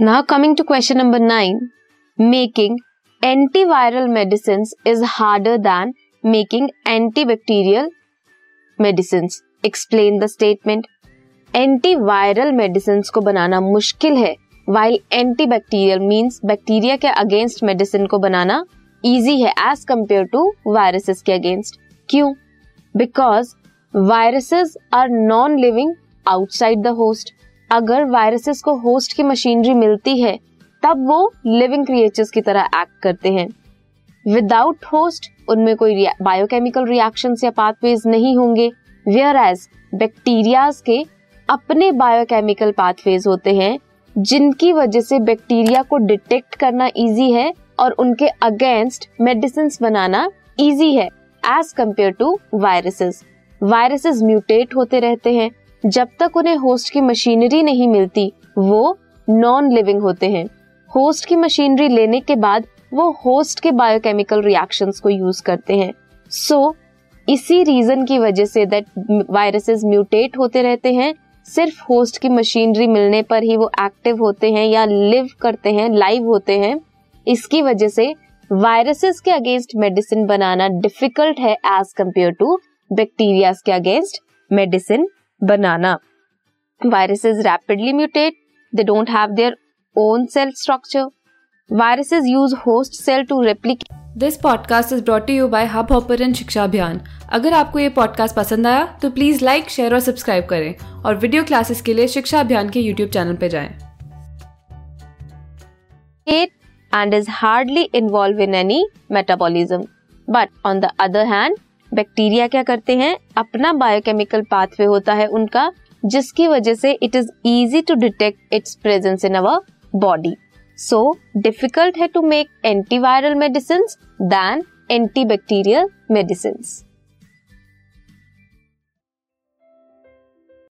Now coming to question number nine making antiviral medicine is harder than making antibacterial medicine explain the statement antiviral medicine को बनाना मुश्किल है while antibacterial means bacteria के against medicine को बनाना easy है as compare to viruses के against क्यों? Because viruses are non living outside the host अगर वायरसेस को होस्ट की मशीनरी मिलती है, तब वो लिविंग क्रिएचर्स की तरह एक्ट करते हैं। विदाउट होस्ट उनमें कोई बायोकेमिकल रिएक्शन या पाथवेज नहीं होंगे। वेयर एज बैक्टीरियाज के अपने बायोकेमिकल पाथवेज होते हैं, जिनकी वजह से बैक्टीरिया को डिटेक्ट करना इजी है और उनके अगेंस्ट मेडिसिन बनाना इजी है as compare to viruses viruses mutate होते रहते हैं। जब तक उन्हें होस्ट की मशीनरी नहीं मिलती वो नॉन लिविंग होते हैं। होस्ट की मशीनरी लेने के बाद वो होस्ट के बायोकेमिकल रिएक्शंस को यूज़ करते हैं। सो so, इसी रीजन की वजह से दैट वायरसेस म्यूटेट होते रहते हैं। सिर्फ़ होस्ट की मशीनरी मिलने पर ही वो एक्टिव होते हैं या लिव करते हैं लाइव होते हैं। इसकी वजह से वायरसेस के अगेंस्ट मेडिसिन बनाना डिफ़िकल्ट है एज कंपेयर टू बैक्टीरिया के against medicine banana viruses rapidly mutate they don't have their own cell structure viruses use host cell to replicate this podcast is brought you by hub hopper शिक्षा अभियान अगर आपको ये podcast पसंद आया तो please like share और subscribe करें और वीडियो क्लासेस के लिए शिक्षा अभियान के यूट्यूब चैनल पर जाएँ। And is hardly involve in any metabolism but on the other hand bacteria क्या करते हैं? अपना बायोकेमिकल पाथवे होता है उनका, जिसकी वजह से it is easy to detect its presence in our body so difficult है to make antiviral medicine than antibacterial medicine